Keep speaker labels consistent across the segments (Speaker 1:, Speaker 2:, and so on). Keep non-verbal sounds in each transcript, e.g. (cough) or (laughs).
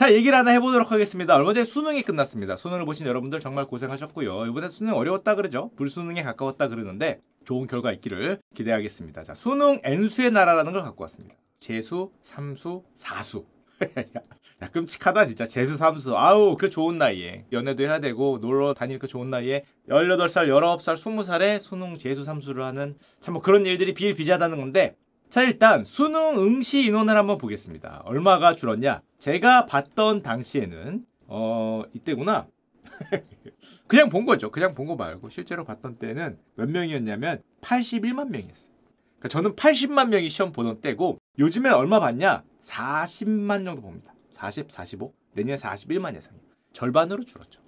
Speaker 1: 자, 얘기를 하나 해보도록 하겠습니다. 얼마 전에 수능이 끝났습니다. 수능을 보신 여러분들 정말 고생하셨고요. 이번에 수능 어려웠다 그러죠. 불수능에 가까웠다 그러는데 좋은 결과 있기를 기대하겠습니다. 자, 수능 N수의 나라라는 걸 갖고 왔습니다. 재수, 삼수, 사수. (laughs) 야, 끔찍하다 진짜 재수 삼수 아우 그 좋은 나이에 연애도 해야 되고 놀러 다닐 그 좋은 나이에 18살 19살 20살에 수능 재수 삼수를 하는 참 뭐 그런 일들이 비일비재하다는 건데 자 일단 수능 응시 인원을 한번 보겠습니다. 얼마가 줄었냐? 제가 봤던 당시에는 어 이때구나. (laughs) 그냥 본 거죠. 그냥 본 거 말고 실제로 봤던 때는 몇 명이었냐면 81만 명이었어요. 그러니까 저는 80만 명이 시험 보던 때고 요즘엔 얼마 받냐? 40만 정도 봅니다. 40, 45, 내년에 41만 예상이에요. 절반으로 줄었죠.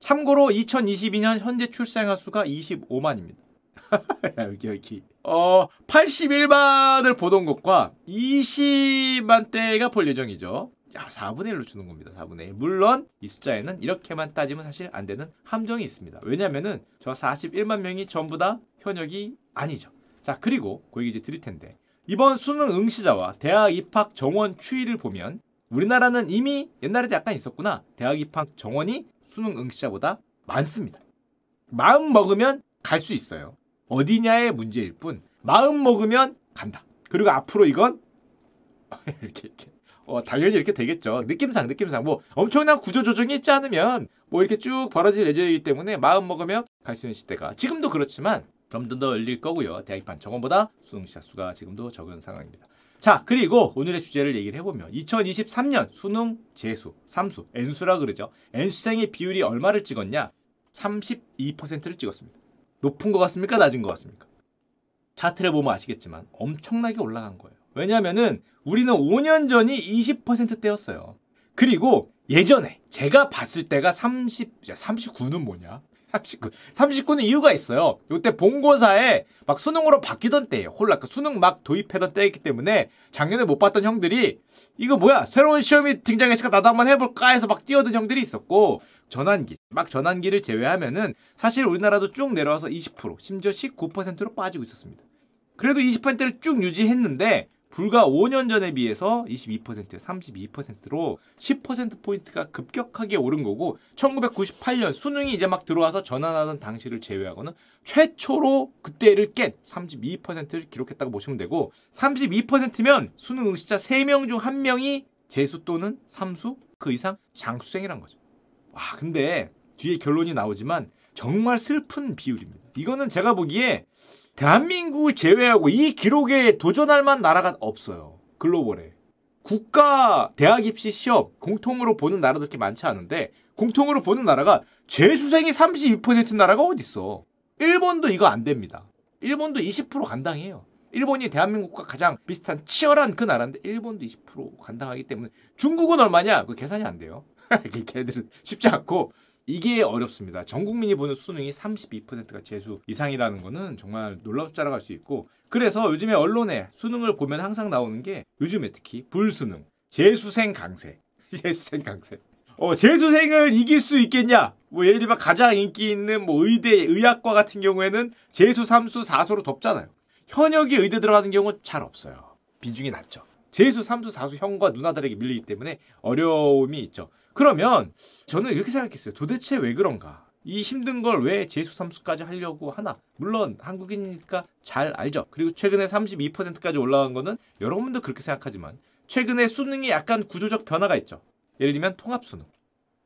Speaker 1: 참고로 2022년 현재 출생아 수가 25만입니다. (laughs) 여기 여기 어 81만을 보던 것과 20만대가 볼 예정이죠. 야 4분의 1로 주는 겁니다. 4분의 1. 물론 이 숫자에는 이렇게만 따지면 사실 안 되는 함정이 있습니다. 왜냐면은 저 41만 명이 전부 다 현역이 아니죠. 자 그리고 그 얘기 이제 드릴 텐데 이번 수능 응시자와 대학 입학 정원 추이를 보면 우리나라는 이미 옛날에도 약간 있었구나. 대학 입학 정원이 수능 응시자보다 많습니다. 마음 먹으면 갈 수 있어요. 어디냐의 문제일 뿐 마음 먹으면 간다. 그리고 앞으로 이건 (laughs) 이렇게 이렇게 어, 당연히 이렇게 되겠죠. 느낌상 느낌상 뭐 엄청난 구조 조정이 있지 않으면 뭐 이렇게 쭉 벌어질 예정이기 때문에 마음 먹으면 갈 수 있는 시대가 지금도 그렇지만 점점 더 열릴 거고요. 대학 입학 정원보다 수능 시작 수가 지금도 적은 상황입니다. 자, 그리고 오늘의 주제를 얘기를 해보면 2023년 수능 재수, 삼수, N수라 그러죠. N수생의 비율이 얼마를 찍었냐? 32%를 찍었습니다. 높은 것 같습니까? 낮은 것 같습니까? 차트를 보면 아시겠지만 엄청나게 올라간 거예요. 왜냐하면은 우리는 5년 전이 20%대였어요. 그리고 예전에 제가 봤을 때가 30, 39는 뭐냐? 39. 39는 이유가 있어요. 이때 본고사에 막 수능으로 바뀌던 때예요. 홀라 그 수능 막 도입하던 때였기 때문에 작년에 못 봤던 형들이 이거 뭐야 새로운 시험이 등장했으니까 나도 한번 해볼까 해서 막 뛰어든 형들이 있었고 전환기 막 전환기를 제외하면은 사실 우리나라도 쭉 내려와서 20% 심지어 19%로 빠지고 있었습니다. 그래도 20%를 쭉 유지했는데 불과 5년 전에 비해서 22%, 32%로 10%포인트가 급격하게 오른 거고 1998년 수능이 이제 막 들어와서 전환하던 당시를 제외하고는 최초로 그때를 깬 32%를 기록했다고 보시면 되고 32%면 수능 응시자 3명 중 1명이 재수 또는 삼수 그 이상 장수생이란 거죠. 와 근데 뒤에 결론이 나오지만 정말 슬픈 비율입니다. 이거는 제가 보기에 대한민국을 제외하고 이 기록에 도전할 만한 나라가 없어요. 글로벌에. 국가 대학 입시 시험 공통으로 보는 나라도 그렇게 많지 않은데 공통으로 보는 나라가 재수생이 32% 나라가 어딨어. 일본도 이거 안 됩니다. 일본도 20% 간당해요. 일본이 대한민국과 가장 비슷한 치열한 그 나라인데 일본도 20% 간당하기 때문에 중국은 얼마냐? 그 계산이 안 돼요. (laughs) 걔들은 쉽지 않고 이게 어렵습니다. 전 국민이 보는 수능이 32%가 재수 이상이라는 거는 정말 놀랍자라고 할수 있고 그래서 요즘에 언론에 수능을 보면 항상 나오는 게 요즘에 특히 불수능, 재수생 강세, (laughs) 재수생 강세. 어, 재수생을 이길 수 있겠냐? 뭐 예를 들면 가장 인기 있는 뭐 의대, 의학과 같은 경우에는 재수, 삼수, 사수로 덮잖아요. 현역이 의대 들어가는 경우는 잘 없어요. 비중이 낮죠. 재수, 삼수, 사수 형과 누나들에게 밀리기 때문에 어려움이 있죠. 그러면 저는 이렇게 생각했어요. 도대체 왜 그런가? 이 힘든 걸 왜 재수 삼수까지 하려고 하나? 물론 한국인이니까 잘 알죠. 그리고 최근에 32%까지 올라간 거는 여러분도 그렇게 생각하지만 최근에 수능이 약간 구조적 변화가 있죠. 예를 들면 통합 수능.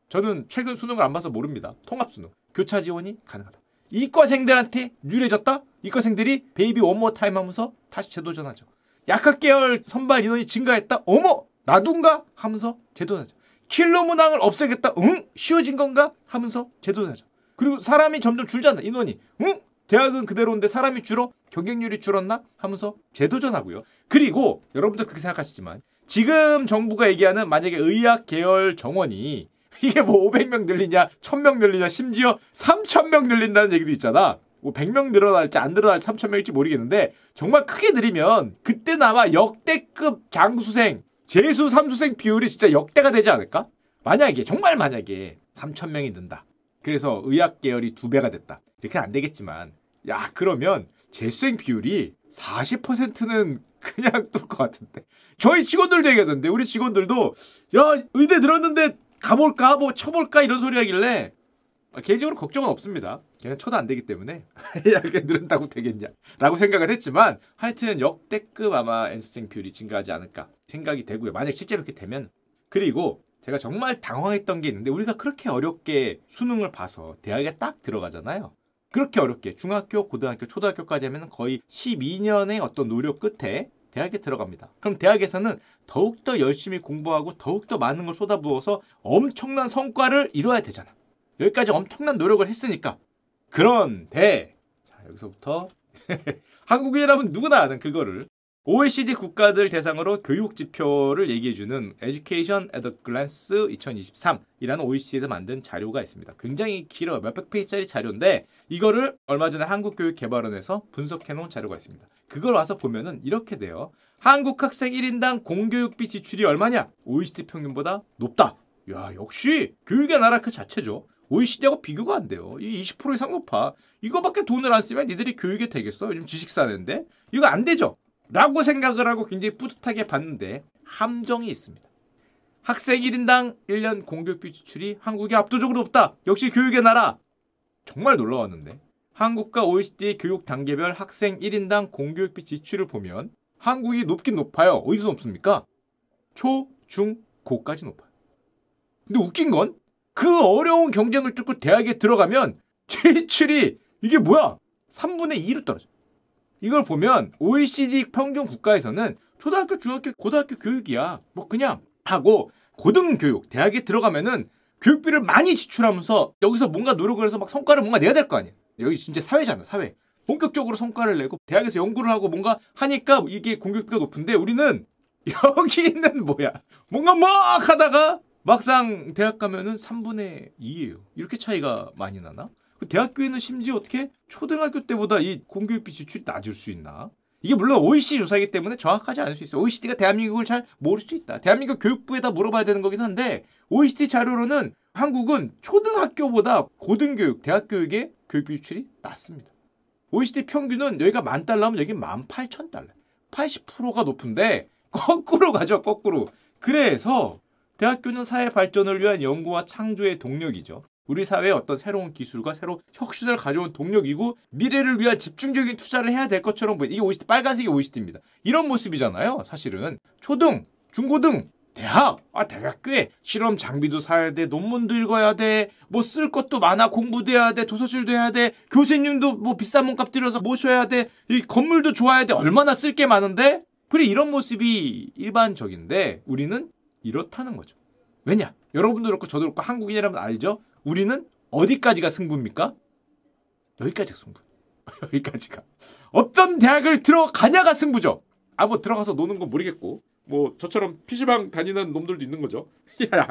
Speaker 1: 저는 최근 수능을 안 봐서 모릅니다. 통합 수능. 교차 지원이 가능하다. 이과생들한테 유리해졌다? 이과생들이 baby one more time 하면서 다시 재도전하죠. 약학 계열 선발 인원이 증가했다. 어머 나둔가 하면서 재도전하죠. 킬러 문항을 없애겠다. 응? 쉬워진 건가? 하면서 재도전하죠. 그리고 사람이 점점 줄잖아. 인원이. 응? 대학은 그대로인데 사람이 줄어? 경쟁률이 줄었나? 하면서 재도전하고요. 그리고 여러분들 그렇게 생각하시지만 지금 정부가 얘기하는 만약에 의학 계열 정원이 이게 뭐 500명 늘리냐, 1000명 늘리냐, 심지어 3000명 늘린다는 얘기도 있잖아. 뭐 100명 늘어날지 안 늘어날지 3,000명일지 모르겠는데 정말 크게 늘리면 그때나마 역대급 장수생, 재수 삼수생 비율이 진짜 역대가 되지 않을까? 만약에 정말 만약에 3,000명이 는다. 그래서 의학 계열이 두 배가 됐다. 이렇게 안 되겠지만 야 그러면 재수생 비율이 40%는 (laughs) 그냥 뚫을 것 같은데. 저희 직원들도 얘기하던데 우리 직원들도 야 의대 들었는데 가볼까 뭐 쳐볼까 이런 소리 하길래 아, 개인적으로 걱정은 없습니다. 걔는 쳐도 안 되기 때문에 (laughs) 이렇게 늘은다고 되겠냐 라고 생각을 했지만 하여튼 역대급 아마 엔스생 비율이 증가하지 않을까 생각이 되고요. 만약 실제로 이렇게 되면 그리고 제가 정말 당황했던 게 있는데 우리가 그렇게 어렵게 수능을 봐서 대학에 딱 들어가잖아요. 그렇게 어렵게 중학교, 고등학교, 초등학교까지 하면 거의 12년의 어떤 노력 끝에 대학에 들어갑니다. 그럼 대학에서는 더욱더 열심히 공부하고 더욱더 많은 걸 쏟아부어서 엄청난 성과를 이뤄야 되잖아. 여기까지 엄청난 노력을 했으니까. 그런데 자 여기서부터 (laughs) 한국인이라면 누구나 아는 그거를 OECD 국가들 대상으로 교육 지표를 얘기해주는 Education at a Glance 2023이라는 OECD에서 만든 자료가 있습니다. 굉장히 길어 몇백 페이지짜리 자료인데 이거를 얼마 전에 한국교육개발원에서 분석해놓은 자료가 있습니다. 그걸 와서 보면은 이렇게 돼요. 한국 학생 1인당 공교육비 지출이 얼마냐? OECD 평균보다 높다. 야 역시 교육의 나라 그 자체죠. OECD하고 비교가 안 돼요. 이 20% 이상 높아. 이거밖에 돈을 안 쓰면 니들이 교육에 되겠어? 요즘 지식 사는데 이거 안 되죠. 라고 생각을 하고 굉장히 뿌듯하게 봤는데 함정이 있습니다. 학생 1인당 1년 공교육비 지출이 한국이 압도적으로 높다. 역시 교육의 나라. 정말 놀라웠는데 한국과 OECD 교육 단계별 학생 1인당 공교육비 지출을 보면 한국이 높긴 높아요. 어디서 높습니까? 초, 중, 고까지 높아요. 근데 웃긴 건 그 어려운 경쟁을 뚫고 대학에 들어가면 지출이 이게 뭐야? 3분의 2로 떨어져. 이걸 보면 OECD 평균 국가에서는 초등학교, 중학교, 고등학교 교육이야. 뭐 그냥 하고 고등교육, 대학에 들어가면은 교육비를 많이 지출하면서 여기서 뭔가 노력을 해서 막 성과를 뭔가 내야 될 거 아니야. 여기 진짜 사회잖아, 사회. 본격적으로 성과를 내고 대학에서 연구를 하고 뭔가 하니까 이게 공격비가 높은데 우리는 여기 있는 뭐야. 뭔가 막 하다가 막상 대학 가면은 3분의 2예요. 이렇게 차이가 많이 나나? 그 대학교에는 심지어 어떻게 초등학교 때보다 이 공교육비 지출이 낮을 수 있나? 이게 물론 OECD 조사이기 때문에 정확하지 않을 수 있어요. OECD가 대한민국을 잘 모를 수 있다. 대한민국 교육부에다 물어봐야 되는 거긴 한데 OECD 자료로는 한국은 초등학교보다 고등교육, 대학교육의 교육비 지출이 낮습니다. OECD 평균은 여기가 만 달러면 여기 만 팔천 달러. 80%가 높은데 거꾸로 가죠, 거꾸로. 그래서 대학교는 사회 발전을 위한 연구와 창조의 동력이죠. 우리 사회에 어떤 새로운 기술과 새로운 혁신을 가져온 동력이고 미래를 위한 집중적인 투자를 해야 될 것처럼 보이 이게 OECD 빨간색이 OECD입니다. 이런 모습이잖아요. 사실은 초등, 중고등, 대학, 아 대학교에 실험 장비도 사야 돼, 논문도 읽어야 돼, 뭐 쓸 것도 많아, 공부도 해야 돼, 도서실도 해야 돼, 교수님도 뭐 비싼 몸값 들여서 모셔야 돼, 이 건물도 좋아야 돼, 얼마나 쓸 게 많은데 그래 이런 모습이 일반적인데 우리는 이렇다는 거죠. 왜냐? 여러분도 그렇고 저도 그렇고 한국인이라면 알죠? 우리는 어디까지가 승부입니까? 여기까지가 승부. (laughs) 여기까지가. 어떤 대학을 들어가냐가 승부죠. 아, 뭐 들어가서 노는 건 모르겠고. 뭐 저처럼 PC방 다니는 놈들도 있는 거죠. (laughs) 야,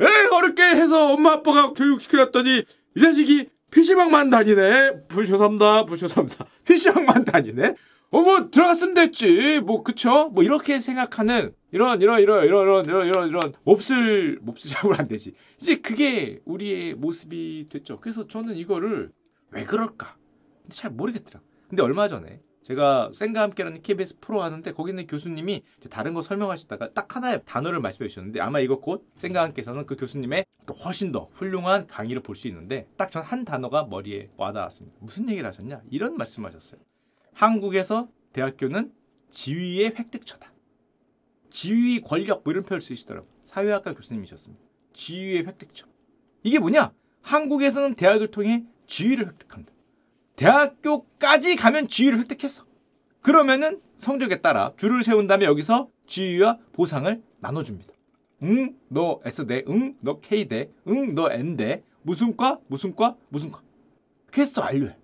Speaker 1: 에 어렵게 해서 엄마 아빠가 교육시켜놨더니 이 자식이 PC방만 다니네. 부셔삼다, 부셔삼다. PC방만 다니네. 어, 뭐 들어갔으면 됐지. 뭐 그쵸? 뭐 이렇게 생각하는 이런 이런 이런 이런 이런 이런 이런 이런 몹쓸 몹쓸 잡으면 안 되지. 이제 그게 우리의 모습이 됐죠. 그래서 저는 이거를 왜 그럴까? 근데 잘 모르겠더라. 근데 얼마 전에 제가 쌩과 함께라는 KBS 프로 하는데 거기 있는 교수님이 다른 거 설명하시다가 딱 하나의 단어를 말씀해 주셨는데 아마 이거 곧 쌩과 함께서는 그 교수님의 또 훨씬 더 훌륭한 강의를 볼 수 있는데 딱 전 한 단어가 머리에 와닿았습니다. 무슨 얘기를 하셨냐? 이런 말씀하셨어요. 한국에서 대학교는 지위의 획득처다. 지위 권력 뭐 이런 표현을 쓰시더라고요. 사회학과 교수님이셨습니다. 지위의 획득처. 이게 뭐냐? 한국에서는 대학을 통해 지위를 획득한다. 대학교까지 가면 지위를 획득했어. 그러면은 성적에 따라 줄을 세운 다음에 여기서 지위와 보상을 나눠줍니다. 응, 너 S대, 응, 너 K대, 응, 너 N대, 무슨 과, 무슨 과, 무슨 과. 퀘스트 완료해.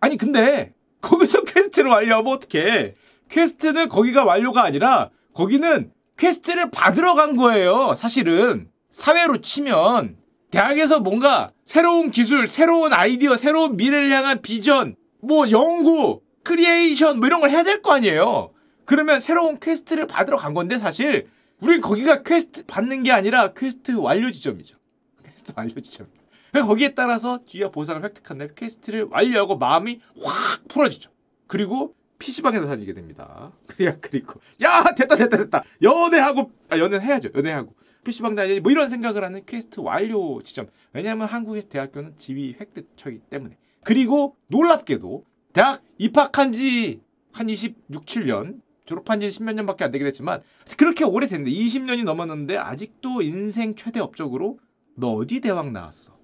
Speaker 1: 아니, 근데 거기서 퀘스트를 완료하면 어떡해. 퀘스트는 거기가 완료가 아니라 거기는 퀘스트를 받으러 간 거예요. 사실은. 사회로 치면 대학에서 뭔가 새로운 기술, 새로운 아이디어, 새로운 미래를 향한 비전, 뭐 연구, creation 뭐 이런 걸 해야 될 거 아니에요. 그러면 새로운 퀘스트를 받으러 간 건데 사실 우린 거기가 퀘스트 받는 게 아니라 퀘스트 완료 지점이죠. 퀘스트 완료 지점. 거기에 따라서 지위와 보상을 획득한다. 퀘스트를 완료하고 마음이 확 풀어지죠. 그리고 PC방에서 사귀게 됩니다. (laughs) 그래야 그리고 야 됐다 됐다 됐다 연애하고 아 연애 해야죠 연애하고 PC방 다니지 뭐 이런 생각을 하는 퀘스트 완료 지점 왜냐하면 한국의 대학교는 지위 획득처이기 때문에 그리고 놀랍게도 대학 입학한 지 한 26, 7년 졸업한 지 10몇 년밖에 안 되게 됐지만 그렇게 오래됐는데 20년이 넘었는데 아직도 인생 최대 업적으로 너 어디 대학 나왔어?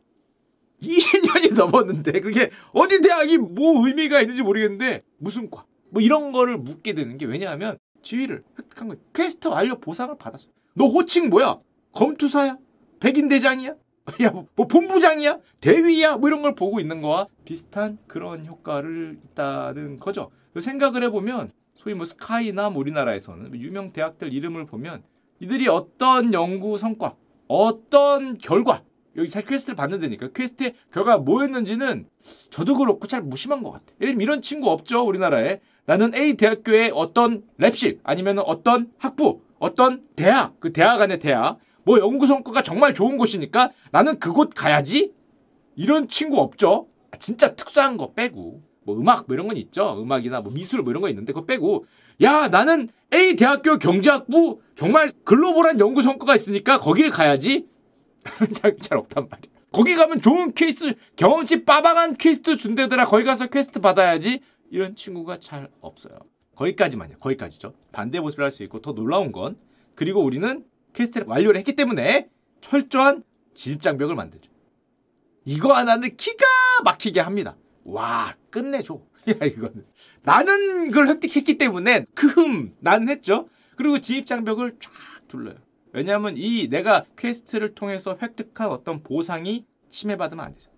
Speaker 1: 20년이 넘었는데 그게 어디 대학이 뭐 의미가 있는지 모르겠는데 무슨 과? 뭐 이런 거를 묻게 되는 게 왜냐하면 지위를 획득한 거 퀘스트 완료 보상을 받았어. 너 호칭 뭐야? 검투사야? 백인 대장이야? (laughs) 야, 뭐, 뭐 본부장이야? 대위야? 뭐 이런 걸 보고 있는 거와 비슷한 그런 효과를 있다는 거죠. 생각을 해보면 소위 뭐 스카이나 뭐 우리나라에서는 유명 대학들 이름을 보면 이들이 어떤 연구 성과, 어떤 결과 여기 사 퀘스트를 받는다니까 퀘스트의 결과가 뭐였는지는 저도 그렇고 잘 무심한 것 같아. 예를 이런 친구 없죠 우리나라에. 나는 A 대학교의 어떤 랩실 아니면 어떤 학부 어떤 대학 그 대학 안의 대학 뭐 연구 성과가 정말 좋은 곳이니까 나는 그곳 가야지 이런 친구 없죠. 진짜 특수한 거 빼고 뭐 음악 뭐 이런 건 있죠. 음악이나 뭐 미술 뭐 이런 거 있는데 그거 빼고 야 나는 A 대학교 경제학부 정말 글로벌한 연구 성과가 있으니까 거기를 가야지 (laughs) 잘, 잘 없단 말이야. 거기 가면 좋은 케이스 경험치 빠방한 퀘스트 준대더라 거기 가서 퀘스트 받아야지 이런 친구가 잘 없어요. 거기까지만요. 거기까지죠. 반대 모습을 할 수 있고 더 놀라운 건 그리고 우리는 quest를 완료를 했기 때문에 철저한 진입장벽을 만들죠. 이거 하나는 기가 막히게 합니다. 와 끝내줘. (laughs) 야 이거는 나는 그걸 획득했기 때문에 크흠 나는 했죠. 그리고 진입장벽을 쫙 둘러요. 왜냐하면 이 내가 quest를 통해서 획득한 어떤 보상이 침해받으면 안 되죠.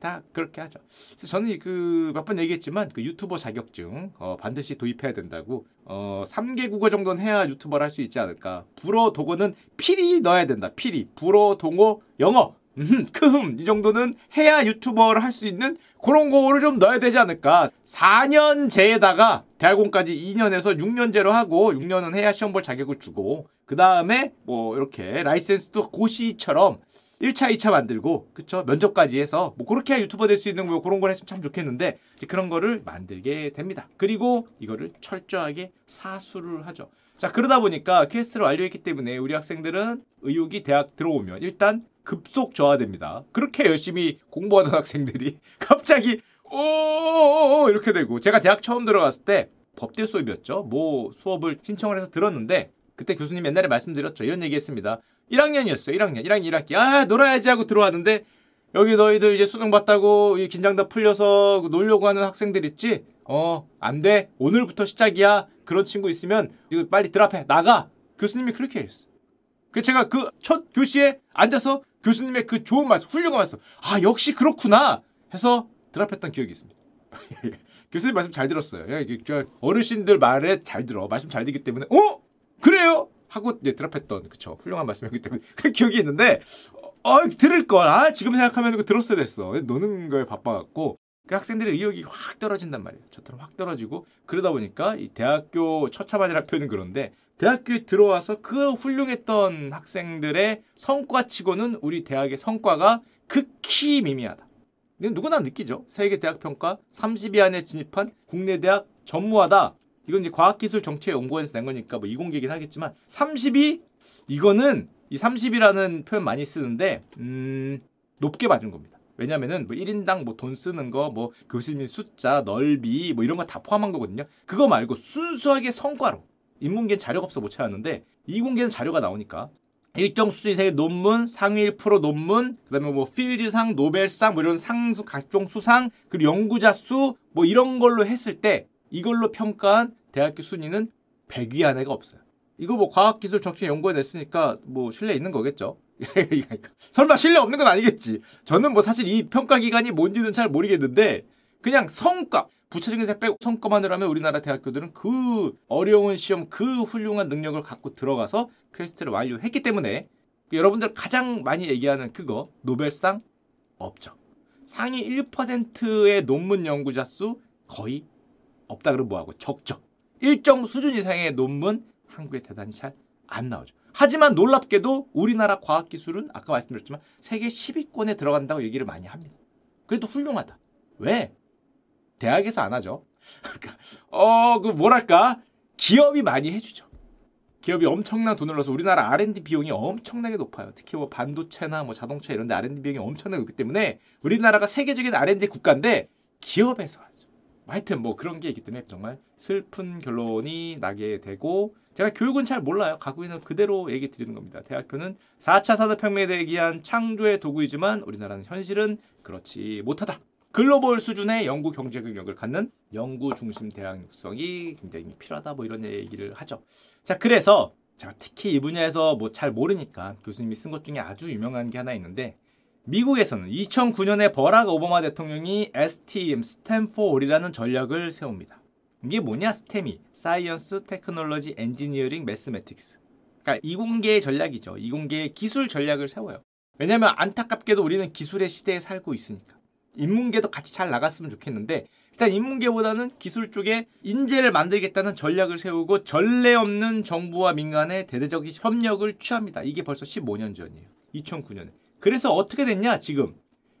Speaker 1: 다 그렇게 하죠. 그래서 저는 그 몇 번 얘기했지만 그 유튜버 자격증 어, 반드시 도입해야 된다고 어, 3개 국어 정도는 해야 유튜버를 할 수 있지 않을까. 불어 독어는 필히 넣어야 된다. 필히 불어 독어 영어 음, 크흠 이 정도는 해야 유튜버를 할 수 있는 그런 거를 좀 넣어야 되지 않을까. 4년제에다가 대학원까지 2년에서 6년제로 하고 6년은 해야 시험 볼 자격을 주고 그 다음에 뭐 이렇게 라이센스도 고시처럼 1차, 2차 만들고 그쵸 면접까지 해서 뭐 그렇게 유튜버 될 수 있는 거 그런 걸 했으면 참 좋겠는데 그런 거를 만들게 됩니다. 그리고 이거를 철저하게 사수를 하죠. 자 그러다 보니까 quest를 완료했기 때문에 우리 학생들은 의욕이 대학 들어오면 일단 급속 저하됩니다. 그렇게 열심히 공부하던 학생들이 (laughs) 갑자기 오 이렇게 되고 제가 대학 처음 들어갔을 때 법대 수업이었죠. 뭐 수업을 신청을 해서 들었는데 그때 교수님 옛날에 말씀드렸죠. 이런 얘기 했습니다. 1학년이었어요. 1학년. 1학년 1학기. 아, 놀아야지 하고 들어왔는데 여기 너희들 이제 수능 봤다고 긴장 다 풀려서 놀려고 하는 학생들 있지? 어, 안 돼. 오늘부터 시작이야. 그런 친구 있으면 이거 빨리 드랍해. 나가. 교수님이 그렇게 했어. 그 제가 그 첫 교시에 앉아서 교수님의 그 좋은 말씀, 훌륭한 말씀. 아, 역시 그렇구나. 해서 드랍했던 기억이 있습니다. (laughs) 교수님 말씀 잘 들었어요. 어르신들 말에 잘 들어. 말씀 잘 듣기 때문에 어? 그래요? 하고 이제 드랍했던 그쵸 훌륭한 말씀이었기 때문에 (laughs) 그 기억이 있는데 어, 어 들을 걸아 지금 생각하면 그거 들었어야 됐어. 노는 거에 바빠갖고. 그 학생들의 의욕이 확 떨어진단 말이에요. 저처럼 확 떨어지고. 그러다 보니까 이 대학교 처참하지라 표현은 그런데 대학교에 들어와서 그 훌륭했던 학생들의 성과치고는 우리 대학의 성과가 극히 미미하다. 누구나 느끼죠. 세계 대학 평가 30위 안에 진입한 국내 대학 전무하다 이건 이제 과학기술정치연구원에서 낸 거니까 뭐 이공개긴 하겠지만 30이 이거는 이 30이라는 표현 많이 쓰는데 음 높게 봐준 겁니다. 왜냐면은 뭐 1인당 뭐 돈 쓰는 거, 뭐 교수님 숫자, 넓이 뭐 이런 거 다 포함한 거거든요. 그거 말고 순수하게 성과로 인문계는 자료가 없어 못 찾았는데 이공계는 자료가 나오니까 일정 수준 이상의 논문, 상위 1% 논문, 그다음에 뭐 필드상, 노벨상 뭐 이런 상수 각종 수상, 그리고 연구자 수 뭐 이런 걸로 했을 때 이걸로 평가한 대학교 순위는 100위 안에가 없어요. 이거 뭐 과학기술 정책 연구에 냈으니까 뭐 신뢰 있는 거겠죠. (laughs) 설마 신뢰 없는 건 아니겠지. 저는 뭐 사실 이 평가 기관이 뭔지는 잘 모르겠는데 그냥 성과 부차적인 빼고 성과만으로 하면 우리나라 대학교들은 그 어려운 시험 그 훌륭한 능력을 갖고 들어가서 quest를 완료했기 때문에 여러분들 가장 많이 얘기하는 그거 노벨상 없죠. 상위 1%의 논문 연구자 수 거의 없다 그러면 뭐하고 적죠. 일정 수준 이상의 논문 한국에 대단히 잘 안 나오죠. 하지만 놀랍게도 우리나라 과학기술은 아까 말씀드렸지만 세계 10위권에 들어간다고 얘기를 많이 합니다. 그래도 훌륭하다. 왜? 대학에서 안 하죠. (laughs) 어, 그 뭐랄까? 기업이 많이 해주죠. 기업이 엄청난 돈을 넣어서 우리나라 R&D 비용이 엄청나게 높아요. 특히 뭐 반도체나 뭐 자동차 이런 데 R&D 비용이 엄청나게 높기 때문에 우리나라가 세계적인 R&D 국가인데 기업에서 하여튼 뭐 그런 게 있기 때문에 정말 슬픈 결론이 나게 되고 제가 교육은 잘 몰라요. 가고 있는 그대로 얘기 드리는 겁니다. 대학교는 4차 산업혁명에 대한 창조의 도구이지만 우리나라는 현실은 그렇지 못하다. 글로벌 수준의 연구 경제 능력을 갖는 연구 중심 대학 육성이 굉장히 필요하다 뭐 이런 얘기를 하죠. 자 그래서 제가 특히 이 분야에서 뭐 잘 모르니까 교수님이 쓴 것 중에 아주 유명한 게 하나 있는데 미국에서는 2009년에 버락 오바마 대통령이 STEM for All이라는 전략을 세웁니다. 이게 뭐냐 STEM이 science technology engineering mathematics 그러니까 이공계 전략이죠. 이공계 기술 전략을 세워요. 왜냐하면 안타깝게도 우리는 기술의 시대에 살고 있으니까. 인문계도 같이 잘 나갔으면 좋겠는데 일단 인문계보다는 기술 쪽에 인재를 만들겠다는 전략을 세우고 전례 없는 정부와 민간의 대대적인 협력을 취합니다. 이게 벌써 15년 전이에요. 2009년에. 그래서 어떻게 됐냐 지금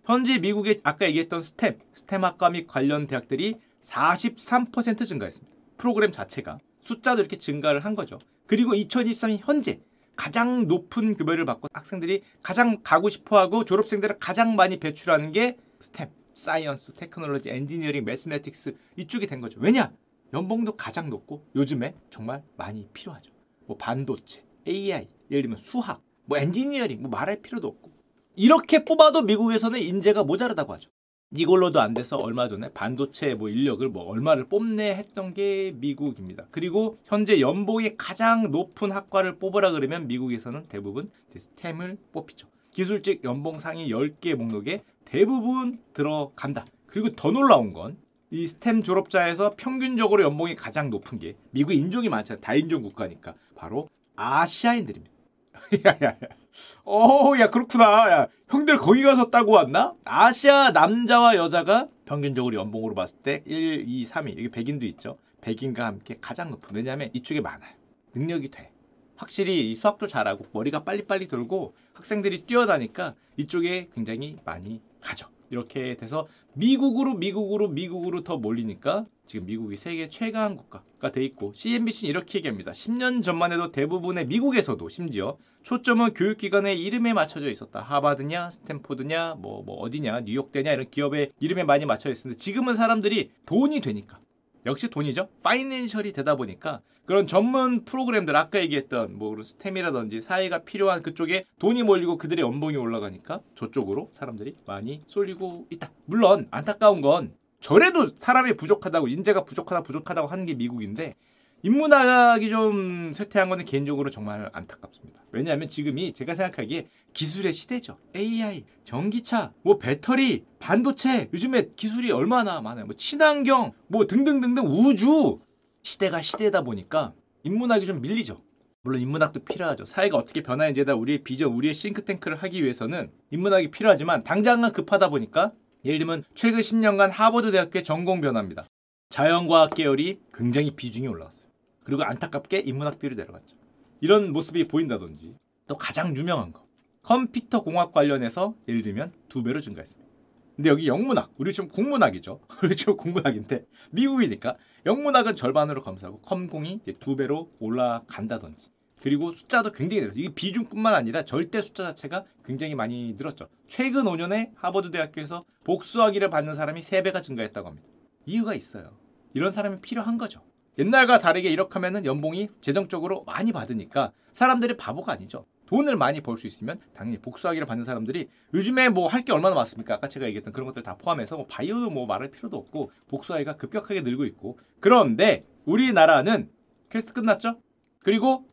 Speaker 1: 현재 미국의 아까 얘기했던 STEM, STEM 학과 및 관련 대학들이 43% 증가했습니다. 프로그램 자체가 숫자도 이렇게 증가를 한 거죠. 그리고 2023년 현재 가장 높은 급여를 받고 학생들이 가장 가고 싶어하고 졸업생들을 가장 많이 배출하는 게 STEM, science, technology, engineering, mathematics 이쪽이 된 거죠. 왜냐? 연봉도 가장 높고 요즘에 정말 많이 필요하죠. 뭐 반도체, AI, 예를 들면 수학, 뭐 엔지니어링 뭐 말할 필요도 없고 이렇게 뽑아도 미국에서는 인재가 모자르다고 하죠. 이걸로도 안 돼서 얼마 전에 반도체 뭐 인력을 뭐 얼마를 뽑네 했던 게 미국입니다. 그리고 현재 연봉이 가장 높은 학과를 뽑으라 그러면 미국에서는 대부분 스템을 뽑히죠. 기술직 연봉 상위 10개 목록에 대부분 들어간다. 그리고 더 놀라운 건 이 스템 졸업자에서 평균적으로 연봉이 가장 높은 게 미국 인종이 많잖아요. 다인종 국가니까 바로 아시아인들입니다. (laughs) 어, 야 그렇구나. 야, 형들 거기 가서 따고 왔나? 아시아 남자와 여자가 평균적으로 연봉으로 봤을 때 1, 2, 3위. 여기 백인도 있죠. 백인과 함께 가장 높은. 왜냐하면 이쪽에 많아요. 능력이 돼. 확실히 수학도 잘하고 머리가 빨리빨리 돌고 학생들이 뛰어나니까 이쪽에 굉장히 많이 가죠. 이렇게 돼서 미국으로 미국으로 미국으로 더 몰리니까 지금 미국이 세계 최강 국가가 돼 있고 CNBC는 이렇게 얘기합니다. 10년 전만 해도 대부분의 미국에서도 심지어 초점은 교육기관의 이름에 맞춰져 있었다. 하버드냐, 스탠포드냐, 뭐, 뭐 어디냐, 뉴욕대냐 이런 기업의 이름에 많이 맞춰져 있었는데 지금은 사람들이 돈이 되니까 역시 돈이죠. 파이낸셜이 되다 보니까 그런 전문 프로그램들 아까 얘기했던 뭐 스템이라든지 사회가 필요한 그쪽에 돈이 몰리고 그들의 연봉이 올라가니까 저쪽으로 사람들이 많이 쏠리고 있다. 물론 안타까운 건 저래도 사람이 부족하다고 인재가 부족하다 부족하다고 하는 게 미국인데 인문학이 좀 쇠퇴한 거는 개인적으로 정말 안타깝습니다. 왜냐하면 지금이 제가 생각하기에 기술의 시대죠. AI, 전기차, 뭐 배터리, 반도체, 요즘에 기술이 얼마나 많아요. 뭐 친환경, 뭐 등등등등 우주 시대가 시대다 보니까 인문학이 좀 밀리죠. 물론 인문학도 필요하죠. 사회가 어떻게 변하는지에 대한 우리의 비전, 우리의 싱크탱크를 하기 위해서는 인문학이 필요하지만 당장은 급하다 보니까 예를 들면 최근 10년간 하버드 대학교의 전공 변화입니다. 자연과학 계열이 굉장히 비중이 올라왔어요. 그리고 안타깝게 인문학 비율이 내려갔죠. 이런 모습이 보인다든지 또 가장 유명한 거 컴퓨터 공학 관련해서 예를 들면 두 배로 증가했습니다. 근데 여기 영문학, 우리 좀 국문학이죠. (laughs) 우리 좀 국문학인데 미국이니까 영문학은 절반으로 감소하고 컴공이 두 배로 올라간다든지 그리고 숫자도 굉장히 늘었어요. 이게 비중뿐만 아니라 절대 숫자 자체가 굉장히 많이 늘었죠. 최근 5년에 하버드 대학교에서 복수학위를 받는 사람이 3배가 증가했다고 합니다. 이유가 있어요. 이런 사람이 필요한 거죠. 옛날과 다르게 이렇게 하면은 연봉이 재정적으로 많이 받으니까 사람들이 바보가 아니죠. 돈을 많이 벌 수 있으면 당연히 복수학위를 받는 사람들이 요즘에 뭐 할 게 얼마나 많습니까? 아까 제가 얘기했던 그런 것들 다 포함해서 뭐 바이오도 뭐 말할 필요도 없고 복수학위가 급격하게 늘고 있고 그런데 우리나라는 퀘스트 끝났죠? 그리고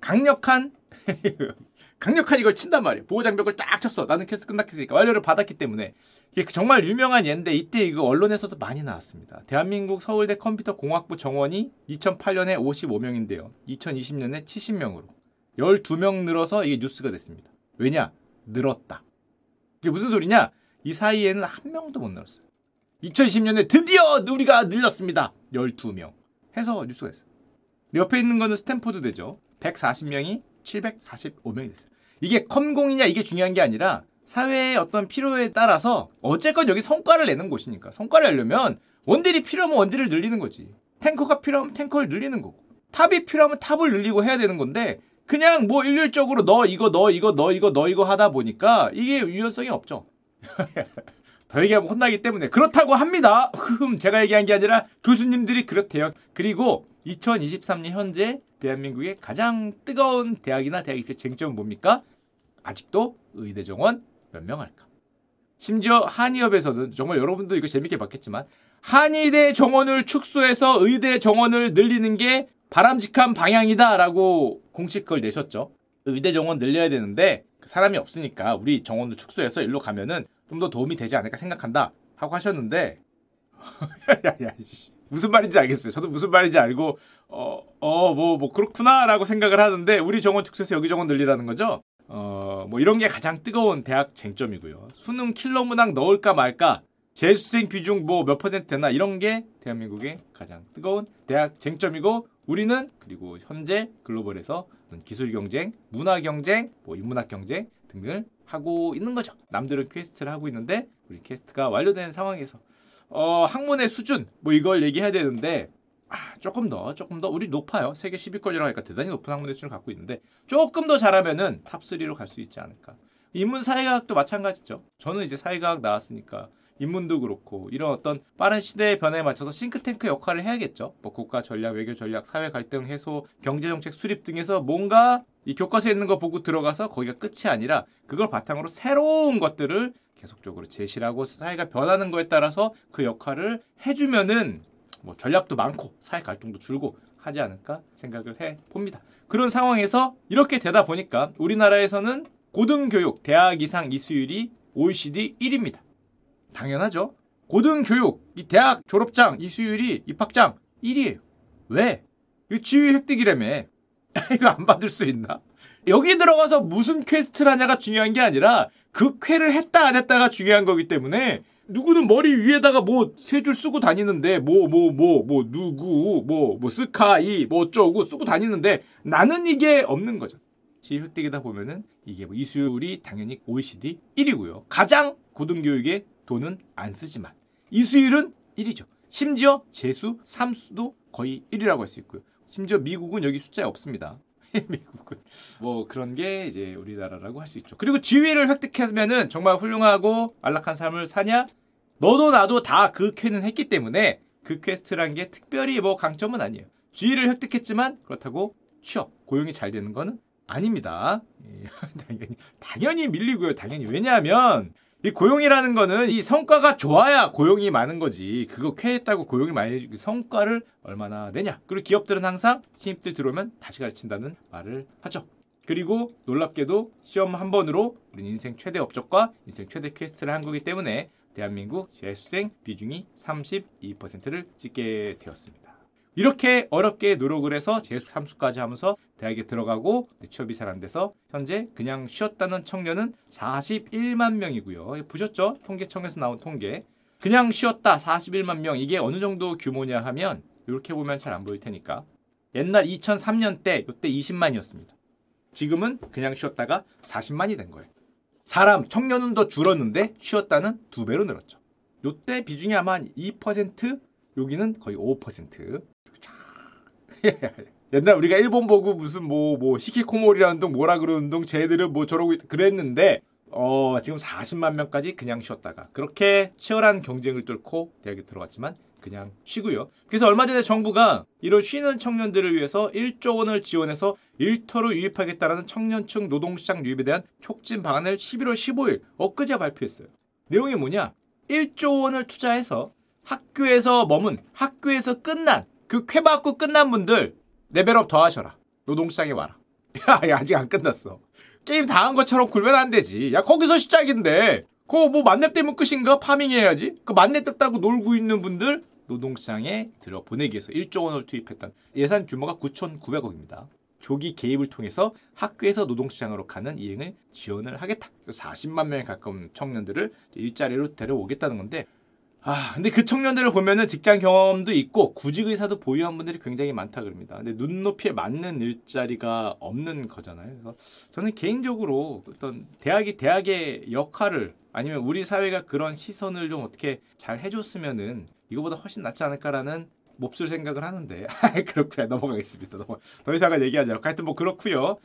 Speaker 1: 강력한 (laughs) 강력한 이걸 친단 말이에요. 보호 장벽을 딱 쳤어. 나는 퀘스트 끝났겠으니까 완료를 받았기 때문에 이게 정말 유명한 예인데 이때 이거 언론에서도 많이 나왔습니다. 대한민국 서울대 컴퓨터 공학부 정원이 2008년에 55명인데요. 2020년에 70명으로 12명 늘어서 이게 뉴스가 됐습니다. 왜냐? 늘었다. 이게 무슨 소리냐? 이 사이에는 한 명도 못 늘었어요. 2020년에 드디어 우리가 늘렸습니다. 12명. 해서 뉴스가 됐어요. 옆에 있는 거는 스탠포드 대죠. 140명이 745명이 됐어요. 이게 컴공이냐 이게 중요한 게 아니라 사회의 어떤 필요에 따라서 어쨌건 여기 성과를 내는 곳이니까 성과를 내려면 원딜이 필요하면 원딜을 늘리는 거지. 탱커가 필요하면 탱커를 늘리는 거고. 탑이 필요하면 탑을 늘리고 해야 되는 건데 그냥 뭐 일률적으로 너 이거 너 이거 너 이거 너 이거 하다 보니까 이게 유연성이 없죠. (laughs) 더 얘기하면 혼나기 때문에 그렇다고 합니다. 흠 제가 얘기한 게 아니라 교수님들이 그렇대요. 그리고 2023년 현재 대한민국의 가장 뜨거운 대학이나 대학 입시 쟁점은 뭡니까? 아직도 의대 정원 몇 명 할까? 심지어 한의협에서는 정말 여러분도 이거 재밌게 봤겠지만 한의대 정원을 축소해서 의대 정원을 늘리는 게 바람직한 방향이다라고 공식글 내셨죠. 의대 정원 늘려야 되는데 그 사람이 없으니까 우리 정원을 축소해서 일로 가면은 좀 더 도움이 되지 않을까 생각한다 하고 하셨는데 (laughs) 무슨 말인지 알겠어요. 저도 무슨 말인지 알고 어어뭐뭐 그렇구나라고 생각을 하는데 우리 정원 축소해서 여기 정원 늘리라는 거죠. 어 뭐 이런 게 가장 뜨거운 대학 쟁점이고요. 수능 킬러 문항 넣을까 말까 재수생 비중 뭐 몇 퍼센트 되나 이런 게 대한민국의 가장 뜨거운 대학 쟁점이고 우리는 그리고 현재 글로벌에서 기술 경쟁, 문화 경쟁, 뭐 인문학 경쟁 등을 하고 있는 거죠. 남들은 quest를 하고 있는데 우리 quest가 완료된 상황에서 어, 학문의 수준 뭐 이걸 얘기해야 되는데 아, 조금 더 조금 더 우리 높아요. 세계 10위권이라고 하니까 대단히 높은 학문의 수준을 갖고 있는데 조금 더 잘하면은 top 3로 갈 수 있지 않을까. 인문 사회과학도 마찬가지죠. 저는 이제 사회과학 나왔으니까 인문도 그렇고 이런 어떤 빠른 시대의 변화에 맞춰서 싱크탱크 역할을 해야겠죠. 뭐 국가 전략, 외교 전략, 사회 갈등 해소, 경제 정책 수립 등에서 뭔가 이 교과서에 있는 거 보고 들어가서 거기가 끝이 아니라 그걸 바탕으로 새로운 것들을 계속적으로 제시를 하고 사회가 변하는 거에 따라서 그 역할을 해주면은 뭐 전략도 많고 사회 갈등도 줄고 하지 않을까 생각을 해 봅니다. 그런 상황에서 이렇게 되다 보니까 우리나라에서는 고등교육 대학 이상 이수율이 OECD 1위입니다. 당연하죠. 고등교육, 이 대학 졸업장, 이수율이 입학장 1위에요. 왜? 이 지위 획득이라며. (laughs) 이거 안 받을 수 있나? 여기 들어가서 무슨 quest를 하냐가 중요한 게 아니라 그 퀘를 했다 안 했다가 중요한 거기 때문에 누구는 머리 위에다가 뭐 세 줄 쓰고 다니는데 뭐 뭐 뭐 뭐 누구 뭐뭐 뭐 스카이 뭐 어쩌고 쓰고 다니는데 나는 이게 없는 거죠. 지위 획득이다 보면은 이게 뭐 이수율이 당연히 OECD 1위고요. 가장 고등교육에 돈은 안 쓰지만 이수율은 1위죠. 심지어 재수, 삼수도 거의 1위라고 할 수 있고요. 심지어 미국은 여기 숫자에 없습니다. (laughs) 미국은 뭐 그런 게 이제 우리나라라고 할 수 있죠. 그리고 지위를 획득하면은 정말 훌륭하고 안락한 삶을 사냐? 너도 나도 다 그 퀘는 했기 때문에 그 quest란 게 특별히 뭐 강점은 아니에요. 지위를 획득했지만 그렇다고 취업, 고용이 잘 되는 거는 아닙니다. 예, (laughs) 당연히 당연히 밀리고요. 당연히 왜냐하면 이 고용이라는 거는 이 성과가 좋아야 고용이 많은 거지. 그거 퀘 했다고 고용이 많이 그 성과를 얼마나 내냐. 그리고 기업들은 항상 신입들 들어오면 다시 가르친다는 말을 하죠. 그리고 놀랍게도 시험 한 번으로 우리 인생 최대 업적과 인생 최대 quest를 한 거기 때문에 대한민국 재수생 비중이 32%를 찍게 되었습니다. 이렇게 어렵게 노력을 해서 재수 삼수까지 하면서 대학에 들어가고 취업이 잘 안 돼서 현재 그냥 쉬었다는 청년은 41만 명이고요. 보셨죠? 통계청에서 나온 통계. 그냥 쉬었다 41만 명. 이게 어느 정도 규모냐 하면 이렇게 보면 잘 안 보일 테니까. 옛날 2003년 때 이때 20만이었습니다. 지금은 그냥 쉬었다가 40만이 된 거예요. 사람 청년은 더 줄었는데 쉬었다는 두 배로 늘었죠. 이때 비중이 아마 한 2% 여기는 거의 5%. (laughs) 옛날 우리가 일본 보고 무슨 뭐뭐 뭐 히키코모리라는 동 뭐라 그러는 동 쟤들은 뭐 저러고 있, 그랬는데 어 지금 40만 명까지 그냥 쉬었다가 그렇게 치열한 경쟁을 뚫고 대학에 들어갔지만 그냥 쉬고요. 그래서 얼마 전에 정부가 이런 쉬는 청년들을 위해서 1조 원을 지원해서 일터로 유입하겠다라는 청년층 노동시장 유입에 대한 촉진 방안을 11월 15일 엊그제 발표했어요. 내용이 뭐냐? 1조 원을 투자해서 학교에서 머문, 학교에서 끝난 그 퀘 받고 끝난 분들 level up 더 하셔라. 노동시장에 와라. (laughs) 야, 야 아직 안 끝났어. 게임 다 한 것처럼 굴면 안 되지. 야 거기서 시작인데 그거 뭐 만렙 뜨면 끝인가? farming 해야지. 그 만렙 떴다고 놀고 있는 분들 노동시장에 들어 보내기 위해서 1조 원을 투입했던 예산 규모가 9,900억입니다. 조기 개입을 통해서 학교에서 노동시장으로 가는 이행을 지원을 하겠다. 40만 명에 가까운 청년들을 일자리로 데려오겠다는 건데 아, 근데 그 청년들을 보면은 직장 경험도 있고 구직 의사도 보유한 분들이 굉장히 많다 그럽니다. 근데 눈높이에 맞는 일자리가 없는 거잖아요. 그래서 저는 개인적으로 어떤 대학이 대학의 역할을 아니면 우리 사회가 그런 시선을 좀 어떻게 잘 해줬으면은 이거보다 훨씬 낫지 않을까라는 몹쓸 생각을 하는데 (laughs) 그렇고요 넘어가겠습니다. 넘어. 더 이상은 얘기하지 않고 하여튼 뭐 그렇고요.